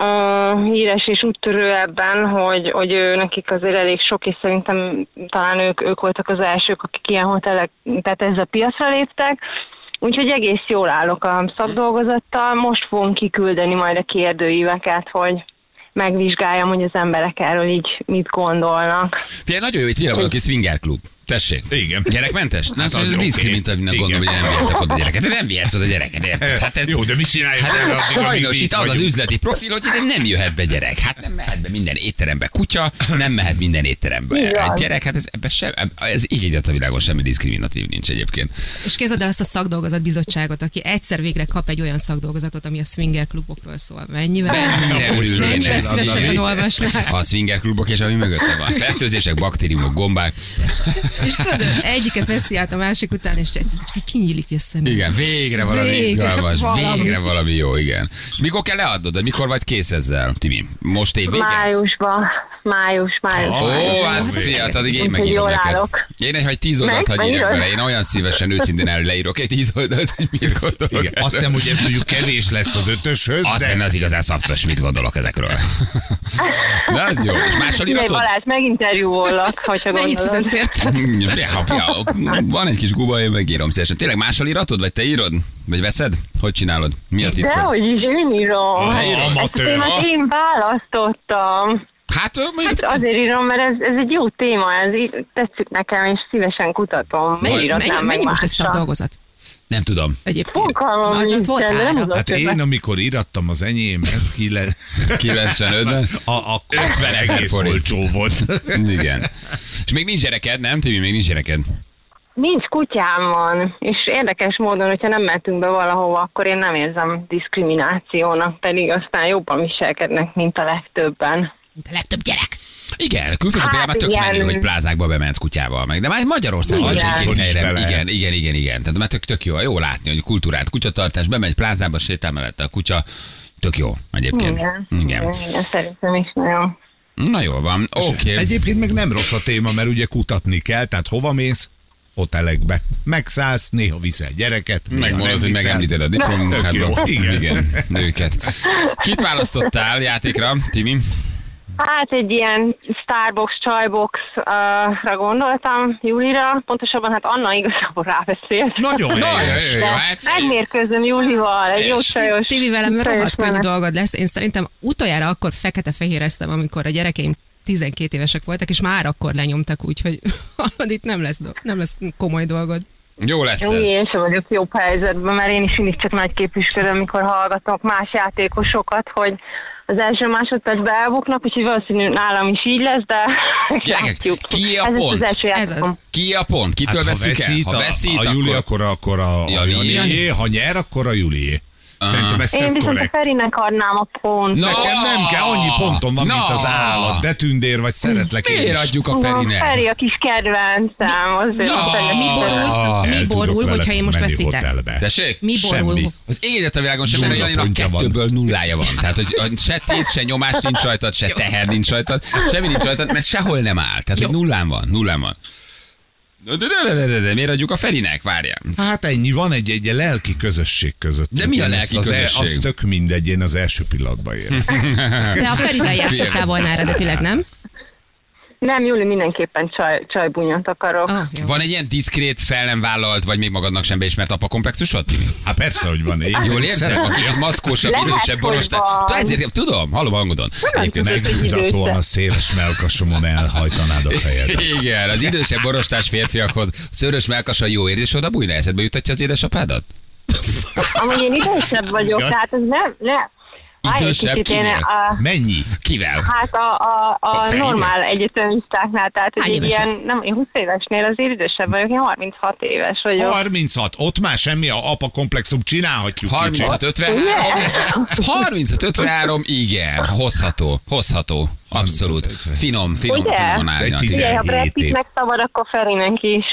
híres és úttörő ebben, hogy, hogy ő, nekik azért elég sok, és szerintem talán ők, ők voltak az elsők, akik ilyen hotelek, tehát ezzel piacra léptek. Úgyhogy egész jól állok a szakdolgozattal. Most fogom kiküldeni majd a kérdőíveket, hogy megvizsgáljam, hogy az emberek erről így mit gondolnak. Figyelj, nagyon jó, hogy írja valaki swinger klub. Tessék. Igen. Gyerekmentes? Nem, Hát hát az az oké. diszkriminatív, Igen. gondolom, hogy nem vihetek oda gyereket. De nem vihetsz oda gyereket, érted? Hát ez... Jó, de mit csináljuk? Hát ez addig, sajnos itt az az üzleti profil, hogy ide nem jöhet be gyerek. Hát nem mehet be minden étterembe kutya, nem mehet minden étterembe. Igen. Egy gyerek, hát ez, ebbe sem, ez így a világon semmi diszkriminatív nincs egyébként. És képzeld el azt a szakdolgozat bizottságot, aki egyszer végre kap egy olyan szakdolgozatot, ami a swinger klubokról szól. Mennyivel? Mennyire. Mennyire szívesen olvasnák. A swinger klubok és ami mögötte van. Fertőzések, baktériumok, gombák. És tudod, egyiket veszi át a másik után, és kinyílik a szemem. Igen, végre valami Végre izgalmas, valami. végre valami jó, igen. Mikor kell leadnod, de mikor vagy kész ezzel, Timi? Most év? Májusban, május, május. Ó, hát szia, hát addig én megírom jól neked. állok. Én egy, hogy tíz oldalt hagy írjak bele, én olyan szívesen őszintén el leírok egy tíz oldalt, hogy mit gondolok. Igen, azt hiszem, hogy ez mondjuk kevés lesz az ötöshöz, Azt de az igazán szaftos, mit gondolok ezekről. <laughs> De az jó. És máshol iratod? Balázs, meginterjúollak, hogyha Mennyit gondolod. fizetsz? Fia, <laughs> fia, van egy kis guba, én megírom szívesen. Tényleg máshol iratod, vagy te írod? Vagy veszed? Hogy csinálod? Mi a titkod? Dehogy is, én írom. Ezt a Amatőr. témát én választottam. Hát mondjuk Hát azért írom, mert ez, ez egy jó téma, ez így tetszik nekem, és szívesen kutatom. Mennyi, mennyi, meg mennyi most egy szakdolgozat? nem tudom. Egyébként. Fogalmam Az ott volt ára. Hát én, amikor írattam az enyémet, ki le... 95-ben? A, akkor 50 ezer egész olcsó volt. <laughs> Igen. És még nincs gyereked, nem? Tibi, még nincs gyereked. Nincs kutyám van, és érdekes módon, hogyha nem mehetünk be valahova, akkor én nem érzem diszkriminációnak, pedig aztán jobban viselkednek, mint a legtöbben. Mint a legtöbb gyerek. Igen, külföldön Hát például már tök igen. menő, hogy plázákba bementsz kutyával meg. De már Magyarországon is is helyre. Igen, igen, igen, igen. Tehát már tök, tök jó, jó látni, hogy kultúrát, kutyatartás, bemegy plázába, sétál mellette a kutya. Tök jó egyébként. Igen, Igen. igen, igen szerintem is nagyon. Na jól van, oké. Okay. Egyébként meg nem rossz a téma, mert ugye kutatni kell, tehát hova mész? Hotelekbe. Megszállsz, néha viszel gyereket. Megmondod, hogy megemlíted a jó, igen. igen. Nőket. Kit választottál játékra, Timi? Hát egy ilyen Starbucks, Chaibox-ra gondoltam, Julira, pontosabban hát Anna igazából rábeszélt. Nagyon <laughs> Na, helyes. hát megmérkőzöm Julival, egy jó csajos. Tibi velem rohadt könnyű dolgod lesz. Én szerintem utoljára akkor fekete-fehéreztem, amikor a gyerekeim 12 évesek voltak, és már akkor lenyomtak, úgyhogy <laughs> itt nem lesz, do- nem lesz komoly dolgod. Jó lesz Jó, ez. én sem vagyok jobb helyzetben, mert én is mindig csak nagy képüsködöm, amikor hallgatok más játékosokat, hogy az első másodpercben elbuknak, úgyhogy valószínű nálam is így lesz, de <laughs> Gyerekek, ki a Ez pont? az első Ez az. Ki a pont? Kitől Hát, ha veszük el? veszít, Ha veszít, a, a Júli, akkor... akkor, akkor a, a Jani. Janié, ha nyer, akkor a Julié. Szerintem ez Én viszont a. Ferinek adnám a pont. Na, Nekem nem kell, annyi pontom van, mint Na. az állat. De tündér vagy, szeretlek én Miért is. adjuk a Feri Ferinek? Feri a kis kedvencem. Azért Na. Feri- Mi borul, Ah, mi borul hogyha én most hotelbe. Tessék? Mi borul? Semmi. Az éget a világon sem, mert Janinak pontja van. kettőből nullája van. Tehát, hogy se tét, se nyomás nincs rajtad, se teher nincs rajtad, semmi nincs rajtad, mert sehol nem áll. Tehát, hogy nullán van, nullán van. De, de, de, de, de, de, miért adjuk a Ferinek? Várjál. Hát ennyi, van egy, egy lelki közösség között. De mi a lelki az, közösség? Az tök mindegy, én az első pillanatban éreztem. <laughs> De a Ferivel játszottál volna eredetileg, nem? Nem, Júli, mindenképpen csaj, csajbunyot akarok. Ah, jó. Van egy ilyen diszkrét, fel nem vállalt, vagy még magadnak sem beismert apa komplexusod? Timi? Hát persze, hogy van. Én Jól érzem? A kicsit mackósabb, Lehet, idősebb. Te Ezért tudom, hallom a hangodon. Egyébként tudjuk, meg- hogy Megmutatóan a idősebb. széles melkasomon elhajtanád a fejedet. <laughs> Igen, az idősebb borostás férfiakhoz szörös melkasa jó érzés oda bújna eszedbe jutatja az édesapádat? Amúgy én idősebb vagyok, tehát ez nem, nem. Idősebb kicsit kinél? a, Mennyi? Kivel? Hát a, a, A a normál egyetemistáknál, tehát hogy egy ilyen, nem, én 20 évesnél azért idősebb vagyok, én 36 éves vagyok. 36. Ott már semmi a apa komplexum, csinálhatjuk kicsit. 36 53 36 53 igen, hozható, hozható. Abszolút. 35, Finom, finom, Ugye? finom tíz- Ugye, ha 17 Brad. Pittnek szabad, akkor Ferinek is.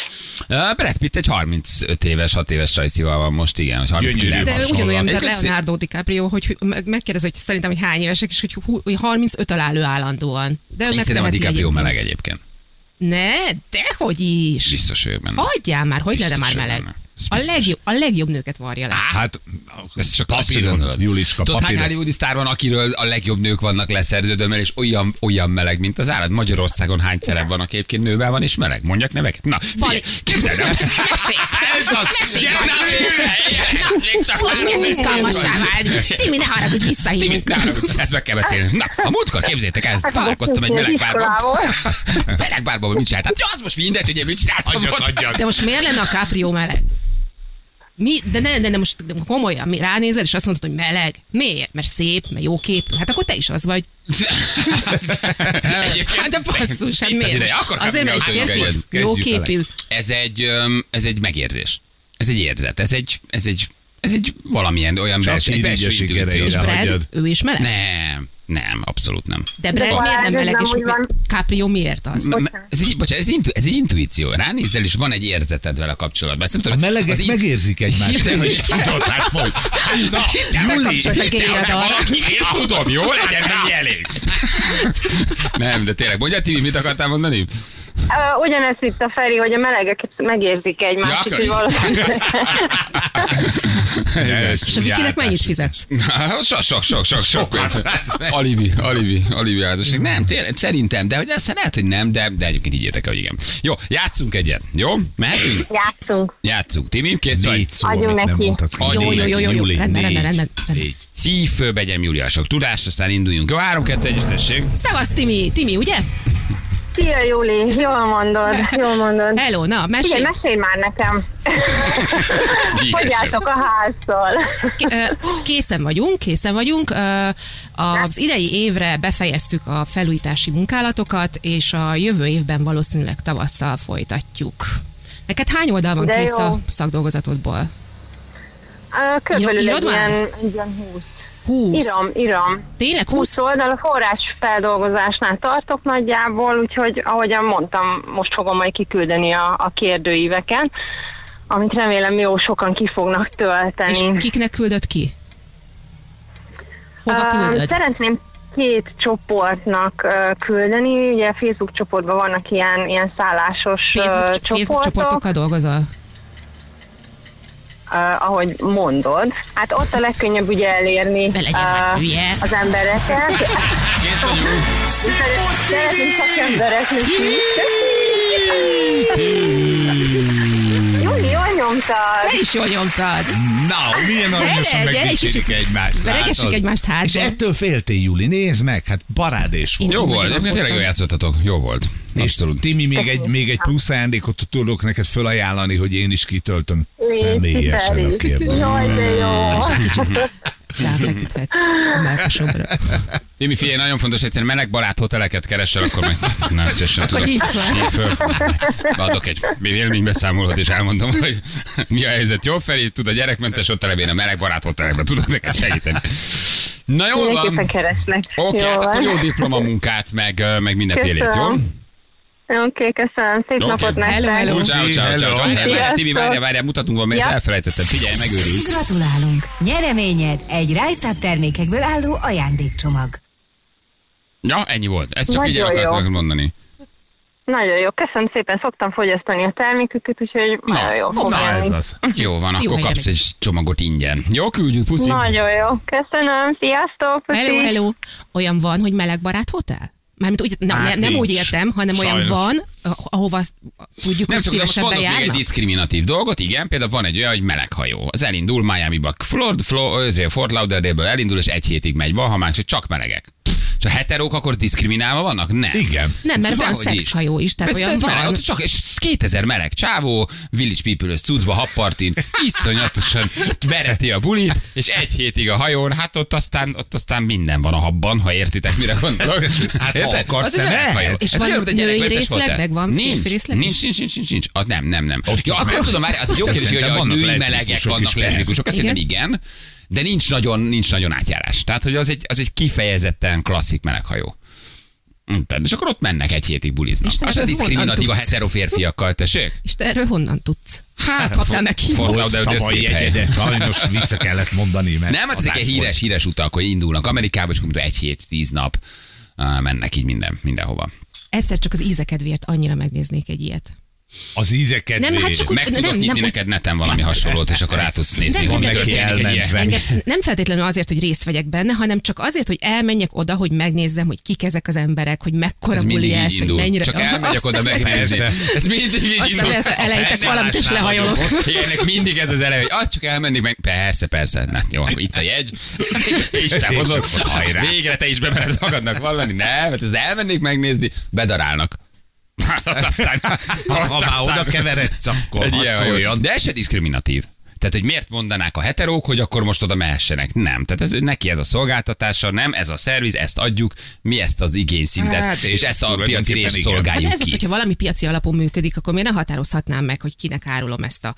Uh, Brad Pitt egy 35 éves, 6 éves csajszival van most, igen, hogy 39. Gyönyörű De ugyanolyan, mint a Leonardo DiCaprio, hogy meg- megkérdez, hogy szerintem, hogy hány évesek, és hogy, hú, hogy 35 alá ő állandóan. De ő Én szerintem a DiCaprio meleg egyébként. Ne, dehogy is. Biztos vagyok benne. Hagyjál már, hogy lenne Biztos már meleg. benne. A legjobb, a legjobb nőket varja le. Hát, Ez csak azt papíron, gondolod. Juliska, Tudod, hány hollywoodi sztár van, akiről a legjobb nők vannak leszerződőmmel, és olyan, olyan meleg, mint az állat. Magyarországon hány celeb van, aki egyébként nővel van, és meleg? Mondjak neveket? Na, figyelj, képzeld el. Most kezd izgalmassá válni. Timi, ne haragudj, Timi, visszahívunk. ne haragudj, ezt meg kell beszélni. Na, a múltkor képzétek el, találkoztam egy meleg bárban. <laughs> Meleg bárban, hogy mit csináltam. Ja, az most mindegy, hogy én mit csináltam. De most miért lenne a Caprio meleg? Mi? De ne, de, de most de komolyan, mi ránézel, és azt mondod, hogy meleg. Miért? Mert szép, mert jó képű. Hát akkor te is az vagy. Hát de basszus, hát miért? ideje. Akkor Azért, egy férfi jó képű. Ez egy, ez egy megérzés. Ez egy érzet. Ez egy, ez egy, ez egy valamilyen olyan Csak belső, egy belső sikereire. intuíció. És Ide Brad, ő is meleg? Nem, nem, abszolút nem. De Brad De miért nem meleg, és van. Caprio miért az? M- Ez egy, bocsánat, ez, intu, ez egy intuíció. Ránézel, és van egy érzeted vele kapcsolatban. Ezt nem A tudom, melegek az megérzik egymást, te is tudod, hát majd. Na, Juli, Te, hogyha éjjel valaki, én tudom, jó? Legyen mennyi elég. Nem, de tényleg, mondja, Timi, mit akartál mondani? Uh, ugyanezt itt a Feri, hogy a melegek megérzik Ja, egymást, úgyhogy valószínűleg. És a Vikinek mennyit fizetsz? Sok, sok, sok, sok, sok. Alibi, alibi, alibi házasság. Nem, tényleg, szerintem, de hogy aztán lehet, hogy nem, de, de egyébként higgyétek el, hogy igen. Jó, játszunk egyet, jó? Mehetünk? Játszunk. Játszunk. Timi, kész vagy? Négy szó, Adjunk amit nem neki. mondhatsz. Adj Jó, jó, jó, jó, jó. Juli, Rendben, négy. rendben. rendben. Négy. Szívfő begyem Júlia sok tudást, aztán induljunk. Jó, 3 2 1 tessék. Szevasz, Timi, Timi, ugye? Szia, Júli, jól mondod, jól mondod. Hello, na, mesélj. Igen, mesélj már nekem. <laughs> Hogy álltok a háztól? Készen vagyunk, készen vagyunk. Az idei évre befejeztük a felújítási munkálatokat, és a jövő évben valószínűleg tavasszal folytatjuk. Neked hány oldal van De kész jó. a szakdolgozatodból? Körülbelül egy ilyen, ilyen 20. 20. Írom, írom. Tényleg 20 20? oldal, a forrás feldolgozásnál tartok nagyjából, úgyhogy ahogyan mondtam, most fogom majd kiküldeni a, a kérdőíveket, amit remélem jó sokan ki fognak És tölteni. kiknek küldött ki? Hova Ö, küldöd? Szeretném két csoportnak küldeni, ugye Facebook csoportban vannak ilyen, ilyen szállásos Facebook, Facebook csoportok, csoportokkal dolgozol? Ö, ahogy mondod. Hát ott a legkönnyebb ugye elérni hülye. az embereket. Szeretnénk szakembereknek is. Júli, jól nyomtad. Te is jól nyomtad. Na, milyen aranyosan megdicsérik kicsit egymást. veregessük egymást hátba. És ettől féltél, Juli, nézd meg, hát parádés volt. Jó volt, tényleg jól játszottatok. Jó volt. És Abszolút. Timi, még egy, még egy plusz ajándékot tudok neked fölajánlani, hogy én is kitöltöm személyesen a kérdést. Jaj, de jó. Ráfeküdhetsz a melkosomra. Timi, figyelj, nagyon fontos, egyszerűen meleg barát hoteleket keresel, akkor meg nem szívesen tudok. Hívd föl. Adok egy élménybeszámolót, és elmondom, hogy mi a helyzet. Jó, Feri, tud a gyerekmentes hotelben, én a meleg barát hotelekben tudok neked segíteni. Na jó Mindenképpen van. keresnek. Oké, Jó hát akkor jó diplomamunkát, meg, meg mindenfélét, jó? Oké, köszönöm. Szép Oké. napot nektek. Hello, hello. Ciao, ciao, ciao. Várjál, várjál, Tibi, várjál, várjál, mutatunk valamit, ezt Ja. elfelejtettem. Figyelj, megőrülsz. Gratulálunk! Nyereményed egy Rájszább termékekből álló ajándékcsomag. Ja, ennyi volt. Ezt csak így el Nagyon jó. akartam mondani. Nagyon jó. Köszönöm szépen. Szoktam fogyasztani a terméküket, úgyhogy nagyon jó. fog Na, ez az. Jó van, akkor helyen kapsz egy csomagot ingyen. Jó, küldjük, puszi. Nagyon jó. Köszönöm. Sziasztok. Puszi. Hello, hello. Olyan van, hogy melegbarát hotel? Mármint úgy, Hát nem, nem nincs. úgy értem, hanem olyan Sajnos. van, ah- ahova tudjuk, Nem hogy csak, de most mondok még egy diszkriminatív dolgot, igen, például van egy olyan, hogy meleghajó. Az elindul Miami-ba, Flor, Flor, azért Fort Lauderdale-ből elindul, és egy hétig megy Bahamán, és csak melegek. És a heterók akkor diszkriminálva vannak? Nem. Igen. Nem, mert van Dehogy is. szexhajó is, tehát ez, olyan ez meleg, van. ott csak és 2000 meleg csávó, Village people cuccba, happartin, iszonyatosan vereti a bulit, és egy hétig a hajón, hát ott aztán, ott aztán minden van a habban, ha értitek, mire gondolok. Hát, ha Érted? akarsz, Az meleg. És Ez van olyan, női részleg, meg van férfi nincs, részleg is? nincs, nincs, nincs, nincs, nincs. Az nem, nem, nem. Ott Ja, azt nem tudom, már az egy jó kérdés, hogy a női melegek vannak leszbikusok, azt Igen? szerintem igen, de nincs nagyon, nincs nagyon átjárás. Tehát, hogy az egy, az egy kifejezetten klasszik meleghajó. És akkor ott mennek egy hétig buliznak. És Az a diszkriminatív a hetero férfiakkal, tessék? És te erről honnan tudsz? Hát, kaptál meg Fort hívót. Lauderdale Tavaly szép hely. jegye, de sajnos vissza kellett mondani, mert Nem, hát ezek híres, híres utak, hogy indulnak Amerikába, és akkor egy hét, tíz nap ah, mennek így minden, mindenhova. Egyszer csak az ízekedvéért annyira megnéznék egy ilyet. Az íze kedvéért. Nem, hát csak úgy- Meg tudok nem, nyitni nem, neked neten valami hasonlót, és akkor át tudsz nézni, Nem, hogy mi nem, történik nem feltétlenül azért, hogy részt vegyek benne, hanem csak azért, hogy elmenjek oda, hogy megnézzem, hogy kik ezek az emberek, hogy mekkora buli ez, hogy mennyire... Csak elmegyek oda megnézni. Ez mindig így indul. elejtek valamit, és lehajolok. Ennek mindig ez az eleve, hogy ah, csak elmennék meg. Persze, persze. Na, jó, itt a jegy. <laughs> Isten hozott. Végre te is bemered magadnak vallani. Nem, mert ez elmennék megnézni, bedarálnak. Hát aztán, Ha már oda keveredsz, akkor egy hadd ilyen szóljon. De ez se diszkriminatív. Tehát, hogy miért mondanák a heterók, hogy akkor most oda mehessenek? Nem. Tehát ez, neki ez a szolgáltatása, nem, ez a szerviz, ezt adjuk, mi ezt az igényszintet, Hát, és ezt a piaci részt szolgáljuk Hát ez az, ki. hogyha valami piaci alapon működik, akkor miért ne határozhatnám meg, hogy kinek árulom ezt a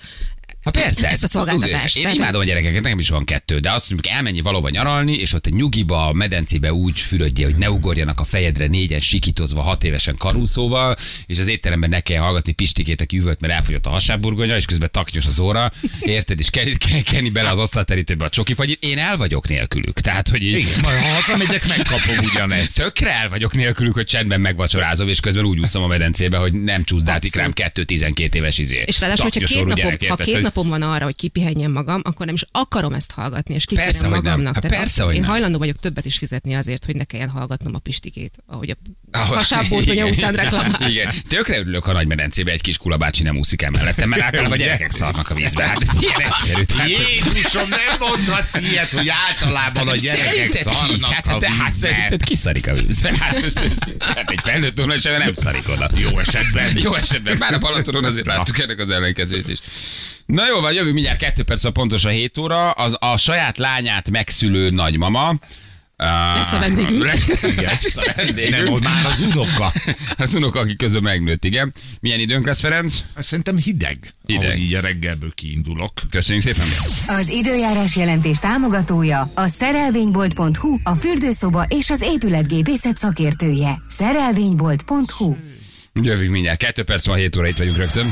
Ha persze, ezt a szolgáltatást. Én Tehát- imádom a gyerekeket, nekem is van kettő, de azt mondjuk elmenj valahova nyaralni, és ott egy nyugiba, a medencébe úgy fürödjél, hogy ne ugorjanak a fejedre négyen sikítozva, hat évesen karúszóval, és az étteremben ne kell hallgatni pistikét, aki üvölt, mert elfogyott a hasábburgonya, és közben taknyos az óra, érted, és kenni, kenni bele az asztalterítőbe a csoki fagyit. Én el vagyok nélkülük. Tehát, hogy így, Igen, majd ha hazamegyek, megkapom ugyanezt. Tökre el vagyok nélkülük, hogy csendben megvacsorázom, és közben úgy úszom a medencébe, hogy nem csúszdázik rám kettő 12 éves izé. És ráadásul, hogyha két, napom, ha két napom van arra, hogy kipihenjem magam, akkor nem is akarom ezt hallgatni, és Persze, kikérem nem. magamnak. Hát Tehát persze, azt- én nem. hajlandó vagyok többet is fizetni azért, hogy ne kelljen hallgatnom a pistikét, ahogy a hasábburgonya Igen. után reklamál. Igen. Tökre örülök, ha nagy medencébe egy kis kulabácsi nem úszik el mellettem, mert általában a gyerekek szarnak a vízbe. Hát ez ilyen egyszerű. Tehát- Jézusom, nem mondhatsz ilyet, hogy általában a gyerekek szarnak Hát, a hát vízbe. szerinted kiszarik a vízbe. Hát, most ez, hát egy felnőtt sem nem szarik oda. Jó esetben. Jó esetben. Bár a Balatonon azért láttuk ennek az ellenkezőt is. Na jó, van, jövő mindjárt kettő perc a pontos a 7 óra. Az a saját lányát megszülő nagymama. Lesz a vendégünk. Lesz <laughs> a vendégünk. Nem, ott már az unoka. <laughs> Az unoka, aki közben megnőtt, igen. Milyen időnk lesz, Ferenc? Szerintem hideg, Hideg. ahogy így a reggelből kiindulok. Köszönjük szépen. Az időjárás jelentés támogatója a szerelvénybolt.hu, a fürdőszoba és az épületgépészet szakértője. Szerelvénybolt.hu Jövünk mindjárt. Kettő perc van, 7 óra itt vagyunk rögtön.